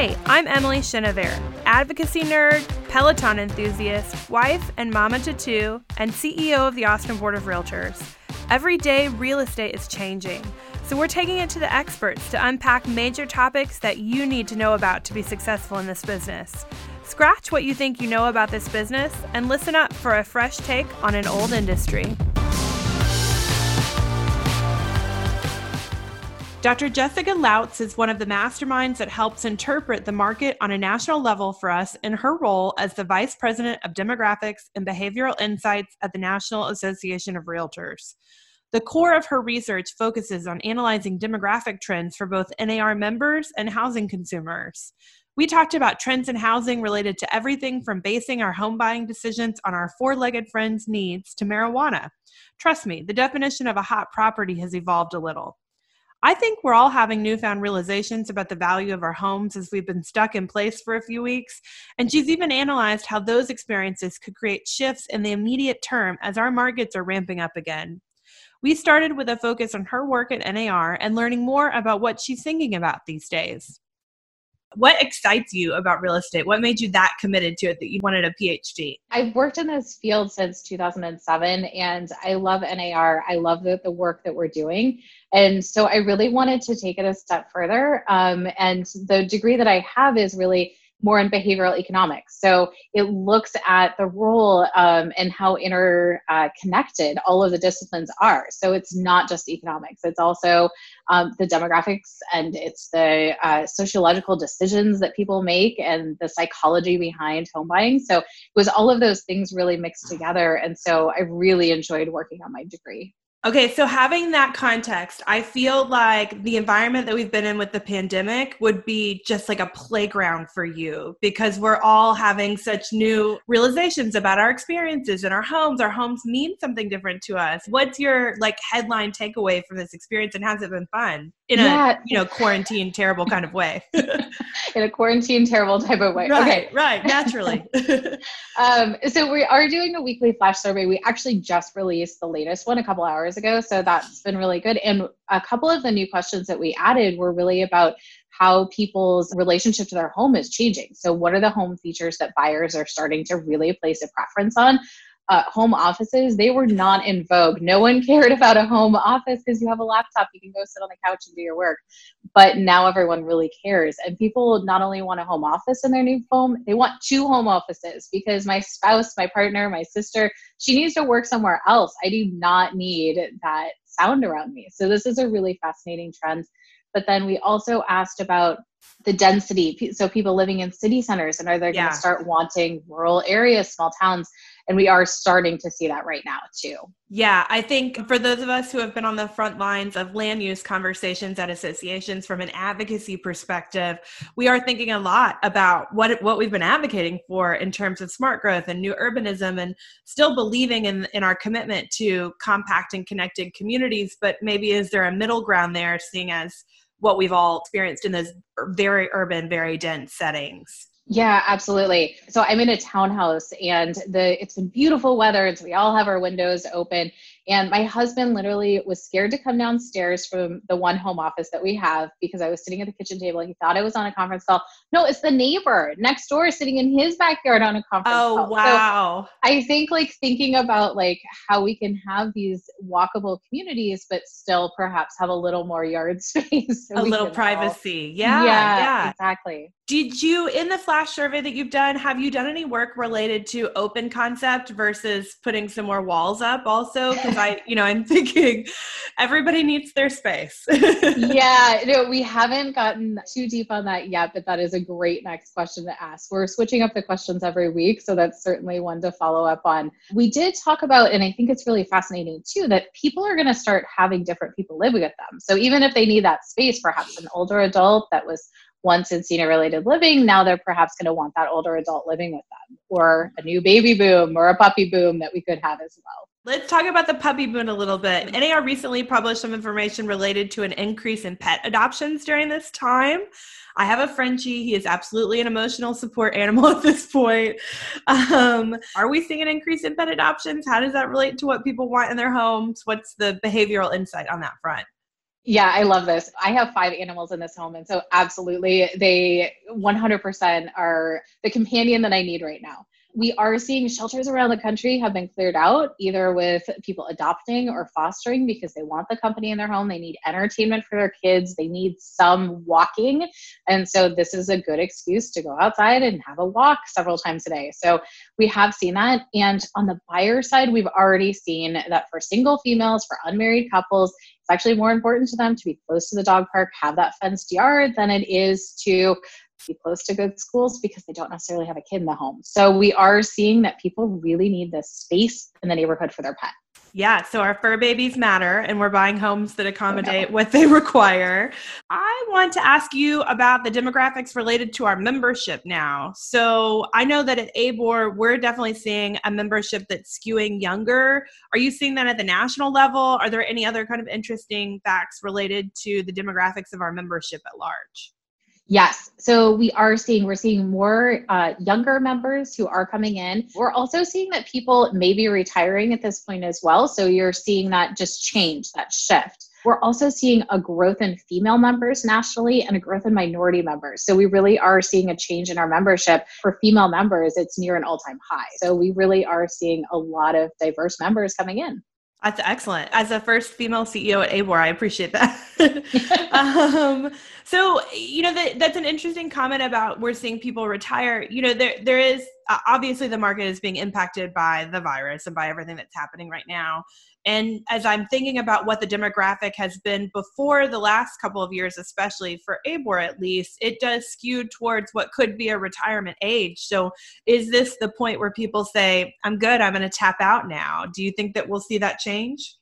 Hey, I'm Emily Chenevert, advocacy nerd, Peloton enthusiast, wife and mama to two, and CEO of the Austin Board of Realtors. Every day, real estate is changing, so we're taking it to the experts to unpack major topics that you need to know about to be successful in this business. Scratch what you think you know about this business and listen up for a fresh take on an old industry. Dr. Jessica Lautz is one of the masterminds that helps interpret the market on a national level for us in her role as the Vice President of Demographics and Behavioral Insights at the National Association of Realtors. The core of her research focuses on analyzing demographic trends for both NAR members and housing consumers. We talked about trends in housing related to everything from basing our home buying decisions on our four legged friends' needs to marijuana. Trust me, the definition of a hot property has evolved a little. I think we're all having newfound realizations about the value of our homes as we've been stuck in place for a few weeks. And she's even analyzed how those experiences could create shifts in the immediate term as our markets are ramping up again. We started with a focus on her work at NAR and learning more about what she's thinking about these days. What excites you about real estate? What made you that committed to it that you wanted a PhD? I've worked in this field since 2007 and I love NAR. I love the, the work that we're doing. And so I really wanted to take it a step further. Um, and the degree that I have is really more in behavioral economics. So it looks at the role um, and how interconnected uh, all of the disciplines are. So it's not just economics, it's also um, the demographics and it's the uh, sociological decisions that people make and the psychology behind home buying. So it was all of those things really mixed together. And so I really enjoyed working on my degree. Okay, so having that context, I feel like the environment that we've been in with the pandemic would be just like a playground for you because we're all having such new realizations about our experiences and our homes. Our homes mean something different to us. What's your like headline takeaway from this experience and has it been fun in yeah. a, you know, quarantine terrible kind of way? in a quarantine terrible type of way. Right, okay. right, naturally. um, so we are doing a weekly flash survey. We actually just released the latest one a couple hours hours ago. So that's been really good. And a couple of the new questions that we added were really about how people's relationship to their home is changing. So, what are the home features that buyers are starting to really place a preference on? Uh, home offices, they were not in vogue. No one cared about a home office because you have a laptop, you can go sit on the couch and do your work. But now everyone really cares. And people not only want a home office in their new home, they want two home offices because my spouse, my partner, my sister, she needs to work somewhere else. I do not need that sound around me. So this is a really fascinating trend. But then we also asked about the density. So people living in city centers and are they yeah. going to start wanting rural areas, small towns? And we are starting to see that right now too. Yeah, I think for those of us who have been on the front lines of land use conversations at associations from an advocacy perspective, we are thinking a lot about what what we've been advocating for in terms of smart growth and new urbanism and still believing in in our commitment to compact and connected communities, but maybe is there a middle ground there seeing as what we've all experienced in those very urban, very dense settings? Yeah, absolutely. So I'm in a townhouse and the it's been beautiful weather and so we all have our windows open and my husband literally was scared to come downstairs from the one home office that we have because I was sitting at the kitchen table. He thought I was on a conference call. No, it's the neighbor next door sitting in his backyard on a conference oh, call. wow. So I think like thinking about like how we can have these walkable communities, but still perhaps have a little more yard space. So a little privacy. Yeah, yeah. Yeah. Exactly. Did you, in the flash survey that you've done, have you done any work related to open concept versus putting some more walls up also? Because I, you know, I'm thinking everybody needs their space. yeah, no, we haven't gotten too deep on that yet, but that is a great next question to ask. We're switching up the questions every week, so that's certainly one to follow up on. We did talk about, and I think it's really fascinating too, that people are going to start having different people live with them. So even if they need that space, perhaps an older adult that was once in senior related living, now they're perhaps going to want that older adult living with them, or a new baby boom or a puppy boom that we could have as well. Let's talk about the puppy boom a little bit. NAR recently published some information related to an increase in pet adoptions during this time. I have a Frenchie. He is absolutely an emotional support animal at this point. Um, are we seeing an increase in pet adoptions? How does that relate to what people want in their homes? What's the behavioral insight on that front? Yeah, I love this. I have five animals in this home. And so, absolutely, they 100% are the companion that I need right now we are seeing shelters around the country have been cleared out either with people adopting or fostering because they want the company in their home they need entertainment for their kids they need some walking and so this is a good excuse to go outside and have a walk several times a day so we have seen that and on the buyer side we've already seen that for single females for unmarried couples actually more important to them to be close to the dog park have that fenced yard than it is to be close to good schools because they don't necessarily have a kid in the home. So we are seeing that people really need this space in the neighborhood for their pet. Yeah, so our fur babies matter and we're buying homes that accommodate what they require. I want to ask you about the demographics related to our membership now. So I know that at ABOR, we're definitely seeing a membership that's skewing younger. Are you seeing that at the national level? Are there any other kind of interesting facts related to the demographics of our membership at large? Yes. So we are seeing, we're seeing more uh, younger members who are coming in. We're also seeing that people may be retiring at this point as well. So you're seeing that just change, that shift. We're also seeing a growth in female members nationally and a growth in minority members. So we really are seeing a change in our membership. For female members, it's near an all time high. So we really are seeing a lot of diverse members coming in. That's excellent. As a first female CEO at ABOR, I appreciate that. um, so, you know, that, that's an interesting comment about we're seeing people retire. You know, there there is uh, obviously the market is being impacted by the virus and by everything that's happening right now. And as I'm thinking about what the demographic has been before the last couple of years, especially for ABOR at least, it does skew towards what could be a retirement age. So, is this the point where people say, I'm good, I'm going to tap out now? Do you think that we'll see that change?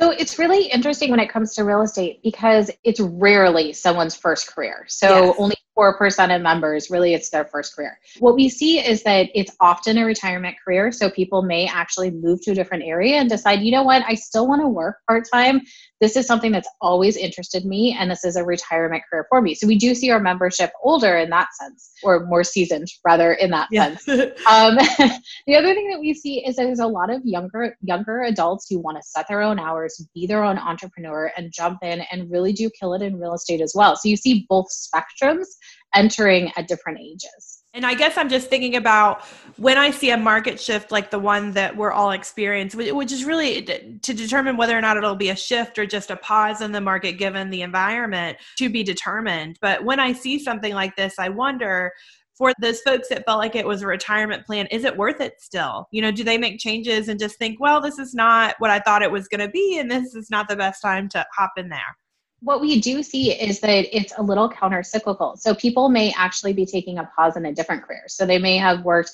So it's really interesting when it comes to real estate because it's rarely someone's first career. So yes. only 4% of members really it's their first career. What we see is that it's often a retirement career. So people may actually move to a different area and decide, you know what, I still want to work part time. This is something that's always interested me, and this is a retirement career for me. So we do see our membership older in that sense, or more seasoned rather in that yeah. sense. Um, the other thing that we see is that there's a lot of younger younger adults who want to set their own hours, be their own entrepreneur, and jump in and really do kill it in real estate as well. So you see both spectrums entering at different ages. And I guess I'm just thinking about when I see a market shift like the one that we're all experiencing, which is really to determine whether or not it'll be a shift or just a pause in the market given the environment to be determined. But when I see something like this, I wonder for those folks that felt like it was a retirement plan, is it worth it still? You know, do they make changes and just think, well, this is not what I thought it was going to be, and this is not the best time to hop in there? What we do see is that it's a little counter cyclical. So people may actually be taking a pause in a different career. So they may have worked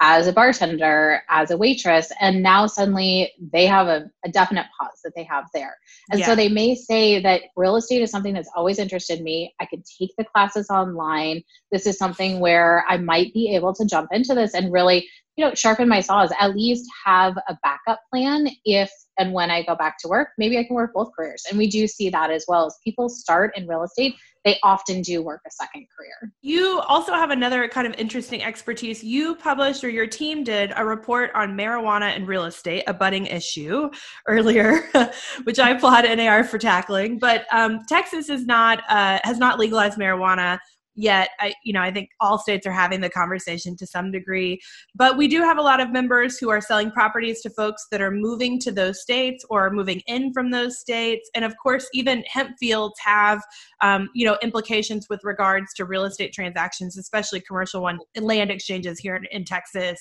as a bartender, as a waitress, and now suddenly they have a, a definite pause that they have there. And yeah. so they may say that real estate is something that's always interested me. I could take the classes online. This is something where I might be able to jump into this and really, you know, sharpen my saws, at least have a backup plan if and when I go back to work, maybe I can work both careers. And we do see that as well as people start in real estate, they often do work a second career. You also have another kind of interesting expertise. You published, or your team did, a report on marijuana and real estate, a budding issue earlier, which I applaud NAR for tackling. But um, Texas is not uh, has not legalized marijuana yet i you know i think all states are having the conversation to some degree but we do have a lot of members who are selling properties to folks that are moving to those states or moving in from those states. And of course even hemp fields have um, you know implications with regards to real estate transactions especially commercial one land exchanges here in, in texas.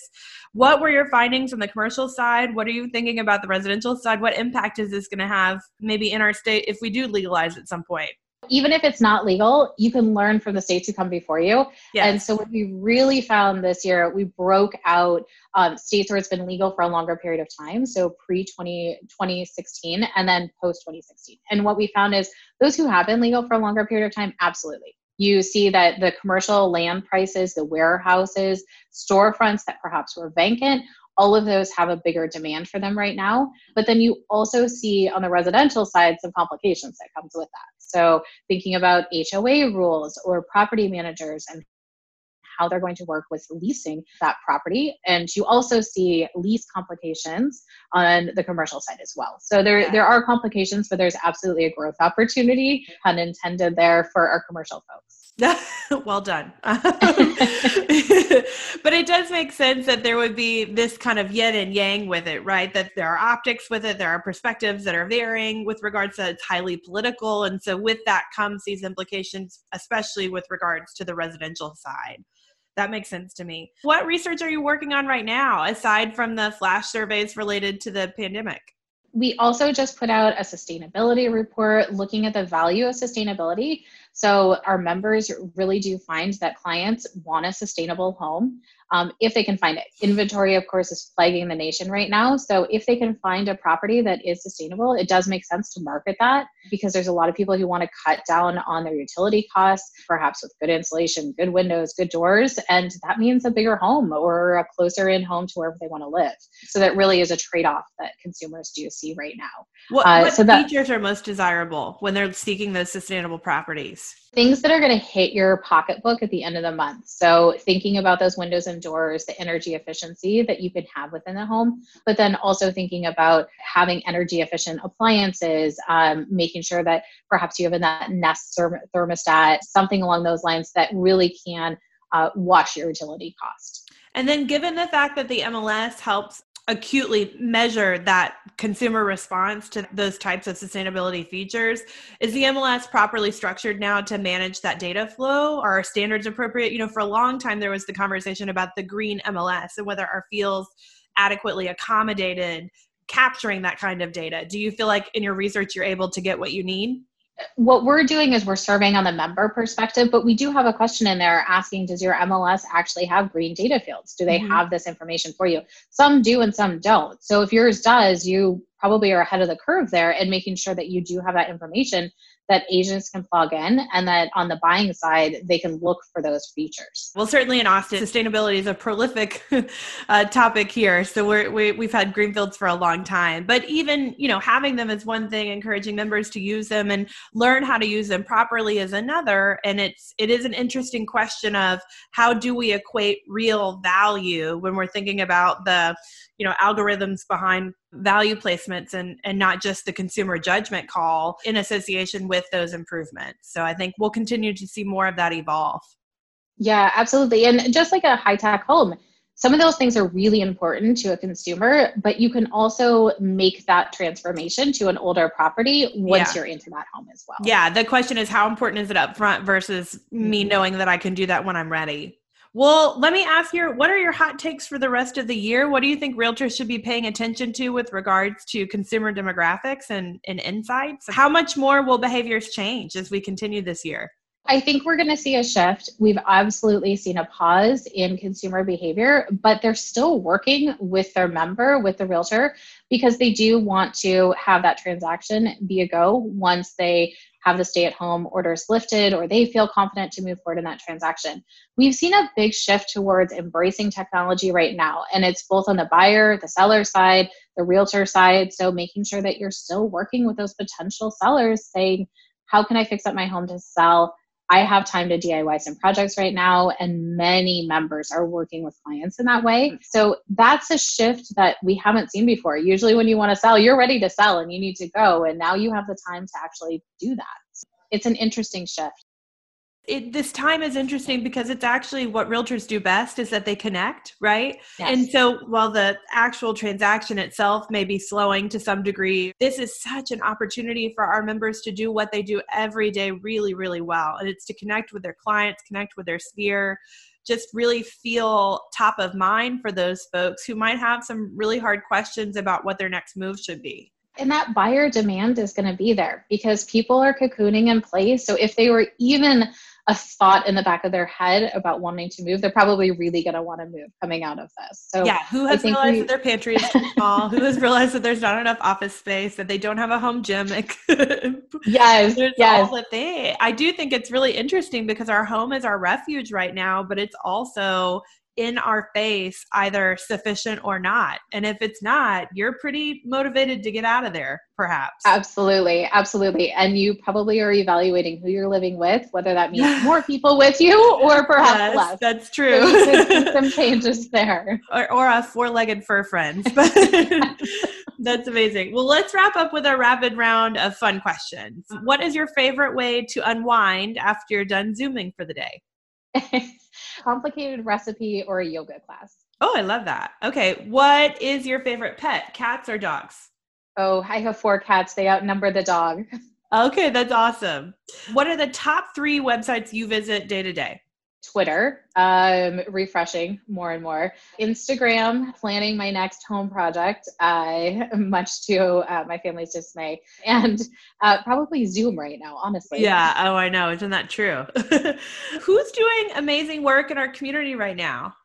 What were your findings on the commercial side? What are you thinking about the residential side? What impact is this going to have maybe in our state if we do legalize at some point even if it's not legal, you can learn from the states who come before you. Yes. And so, what we really found this year, we broke out um, states where it's been legal for a longer period of time, so pre 2016 and then post 2016. And what we found is those who have been legal for a longer period of time, absolutely. You see that the commercial land prices, the warehouses, storefronts that perhaps were vacant all of those have a bigger demand for them right now. But then you also see on the residential side some complications that comes with that. So thinking about HOA rules or property managers and how they're going to work with leasing that property. And you also see lease complications on the commercial side as well. So there, yeah. there are complications, but there's absolutely a growth opportunity, pun intended, there for our commercial folks. well done. Um, but it does make sense that there would be this kind of yin and yang with it, right? That there are optics with it, there are perspectives that are varying with regards to it's highly political. And so with that comes these implications, especially with regards to the residential side. That makes sense to me. What research are you working on right now, aside from the flash surveys related to the pandemic? We also just put out a sustainability report looking at the value of sustainability so our members really do find that clients want a sustainable home um, if they can find it. Inventory, of course, is plaguing the nation right now. So if they can find a property that is sustainable, it does make sense to market that because there's a lot of people who want to cut down on their utility costs, perhaps with good insulation, good windows, good doors, and that means a bigger home or a closer in home to wherever they want to live. So that really is a trade-off that consumers do see right now. What, uh, what so that, features are most desirable when they're seeking those sustainable properties? Things that are going to hit your pocketbook at the end of the month. So, thinking about those windows and doors, the energy efficiency that you can have within the home, but then also thinking about having energy efficient appliances, um, making sure that perhaps you have in that Nest thermostat, something along those lines that really can uh, wash your utility cost. And then, given the fact that the MLS helps acutely measure that consumer response to those types of sustainability features is the mls properly structured now to manage that data flow? Are standards appropriate? You know for a long time there was the conversation about the green mls and whether our fields adequately accommodated capturing that kind of data. Do you feel like in your research you're able to get what you need what we're doing is we're surveying on the member perspective, but we do have a question in there asking Does your MLS actually have green data fields? Do they mm-hmm. have this information for you? Some do and some don't. So if yours does, you probably are ahead of the curve there and making sure that you do have that information that agents can plug in and that on the buying side they can look for those features. Well certainly in austin sustainability is a prolific uh, topic here. So we're, we, we've had greenfields for a long time. But even you know having them is one thing encouraging members to use them and learn how to use them properly is another. And it's it is an interesting question of how do we equate real value when we're thinking about the you know algorithms behind value placements and and not just the consumer judgment call in association with those improvements. So i think we'll continue to see more of that evolve. Yeah absolutely. And just like a high tech home some of those things are really important to a consumer but you can also make that transformation to an older property once yeah. you're into that home as well. Yeah the question is how important is it up front versus me knowing that i can do that when i'm ready well, let me ask you what are your hot takes for the rest of the year? What do you think realtors should be paying attention to with regards to consumer demographics and, and insights? How much more will behaviors change as we continue this year? I think we're going to see a shift. We've absolutely seen a pause in consumer behavior, but they're still working with their member, with the realtor, because they do want to have that transaction be a go once they have the stay at home orders lifted or they feel confident to move forward in that transaction. We've seen a big shift towards embracing technology right now, and it's both on the buyer, the seller side, the realtor side. So making sure that you're still working with those potential sellers saying, how can I fix up my home to sell? I have time to DIY some projects right now, and many members are working with clients in that way. Mm. So that's a shift that we haven't seen before. Usually, when you want to sell, you're ready to sell and you need to go, and now you have the time to actually do that. It's an interesting shift it, this time is interesting because it's actually what realtors do best is that they connect right yes. and so while the actual transaction itself may be slowing to some degree this is such an opportunity for our members to do what they do every day really really well and it's to connect with their clients connect with their sphere just really feel top of mind for those folks who might have some really hard questions about what their next move should be and that buyer demand is going to be there because people are cocooning in place. So if they were even a thought in the back of their head about wanting to move, they're probably really going to want to move coming out of this. So yeah, who has realized we... that their pantry is too small? who has realized that there's not enough office space? That they don't have a home gym? yes, there's yes. all. I do think it's really interesting because our home is our refuge right now, but it's also in our face, either sufficient or not. And if it's not, you're pretty motivated to get out of there, perhaps. Absolutely. Absolutely. And you probably are evaluating who you're living with, whether that means more people with you or perhaps yes, less. That's true. So some changes there. Or, or a four legged fur friend. That's amazing. Well, let's wrap up with a rapid round of fun questions. What is your favorite way to unwind after you're done Zooming for the day? Complicated recipe or a yoga class. Oh, I love that. Okay. What is your favorite pet, cats or dogs? Oh, I have four cats. They outnumber the dog. Okay, that's awesome. What are the top three websites you visit day to day? Twitter, um, refreshing more and more. Instagram, planning my next home project, uh, much to uh, my family's dismay. And uh, probably Zoom right now, honestly. Yeah. Oh, I know. Isn't that true? Who's doing amazing work in our community right now?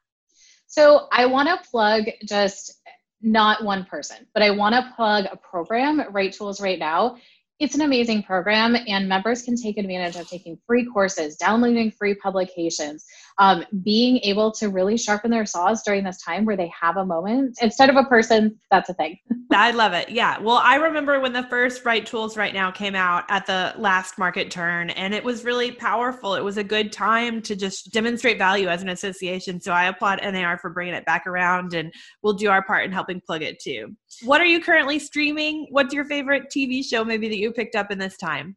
So I want to plug just not one person, but I want to plug a program, Right Tools Right Now it's an amazing program and members can take advantage of taking free courses downloading free publications um, being able to really sharpen their saws during this time where they have a moment instead of a person that's a thing. I love it. Yeah. Well i remember when the first right tools right now came out at the last market turn and it was really powerful. It was a good time to just demonstrate value as an association. So i applaud nar for bringing it back around and we'll do our part in helping plug it too. What are you currently streaming? What's your favorite tv show maybe that you picked up in this time?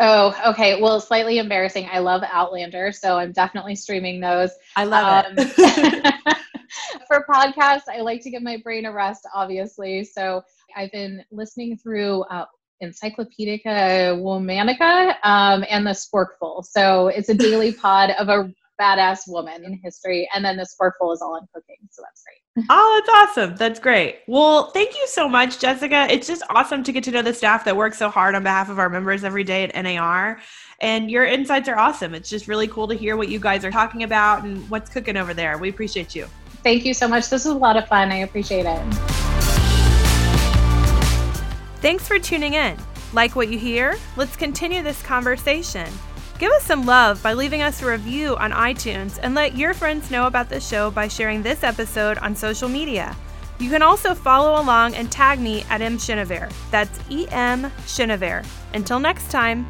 Oh, okay. Well, slightly embarrassing. I love Outlander, so I'm definitely streaming those. I love um, it. for podcasts, I like to give my brain a rest, obviously. So I've been listening through uh, Encyclopedia Womannica um, and the Sporkful. So it's a daily pod of a badass woman in history. And then the Sporkful is all in cooking. So that's great. Oh, that's awesome. That's great. Well, thank you so much, Jessica. It's just awesome to get to know the staff that works so hard on behalf of our members every day at NAR. And your insights are awesome. It's just really cool to hear what you guys are talking about and what's cooking over there. We appreciate you. Thank you so much. This was a lot of fun. I appreciate it. Thanks for tuning in. Like what you hear? Let's continue this conversation. Give us some love by leaving us a review on iTunes and let your friends know about the show by sharing this episode on social media. You can also follow along and tag me at M That's E M Until next time.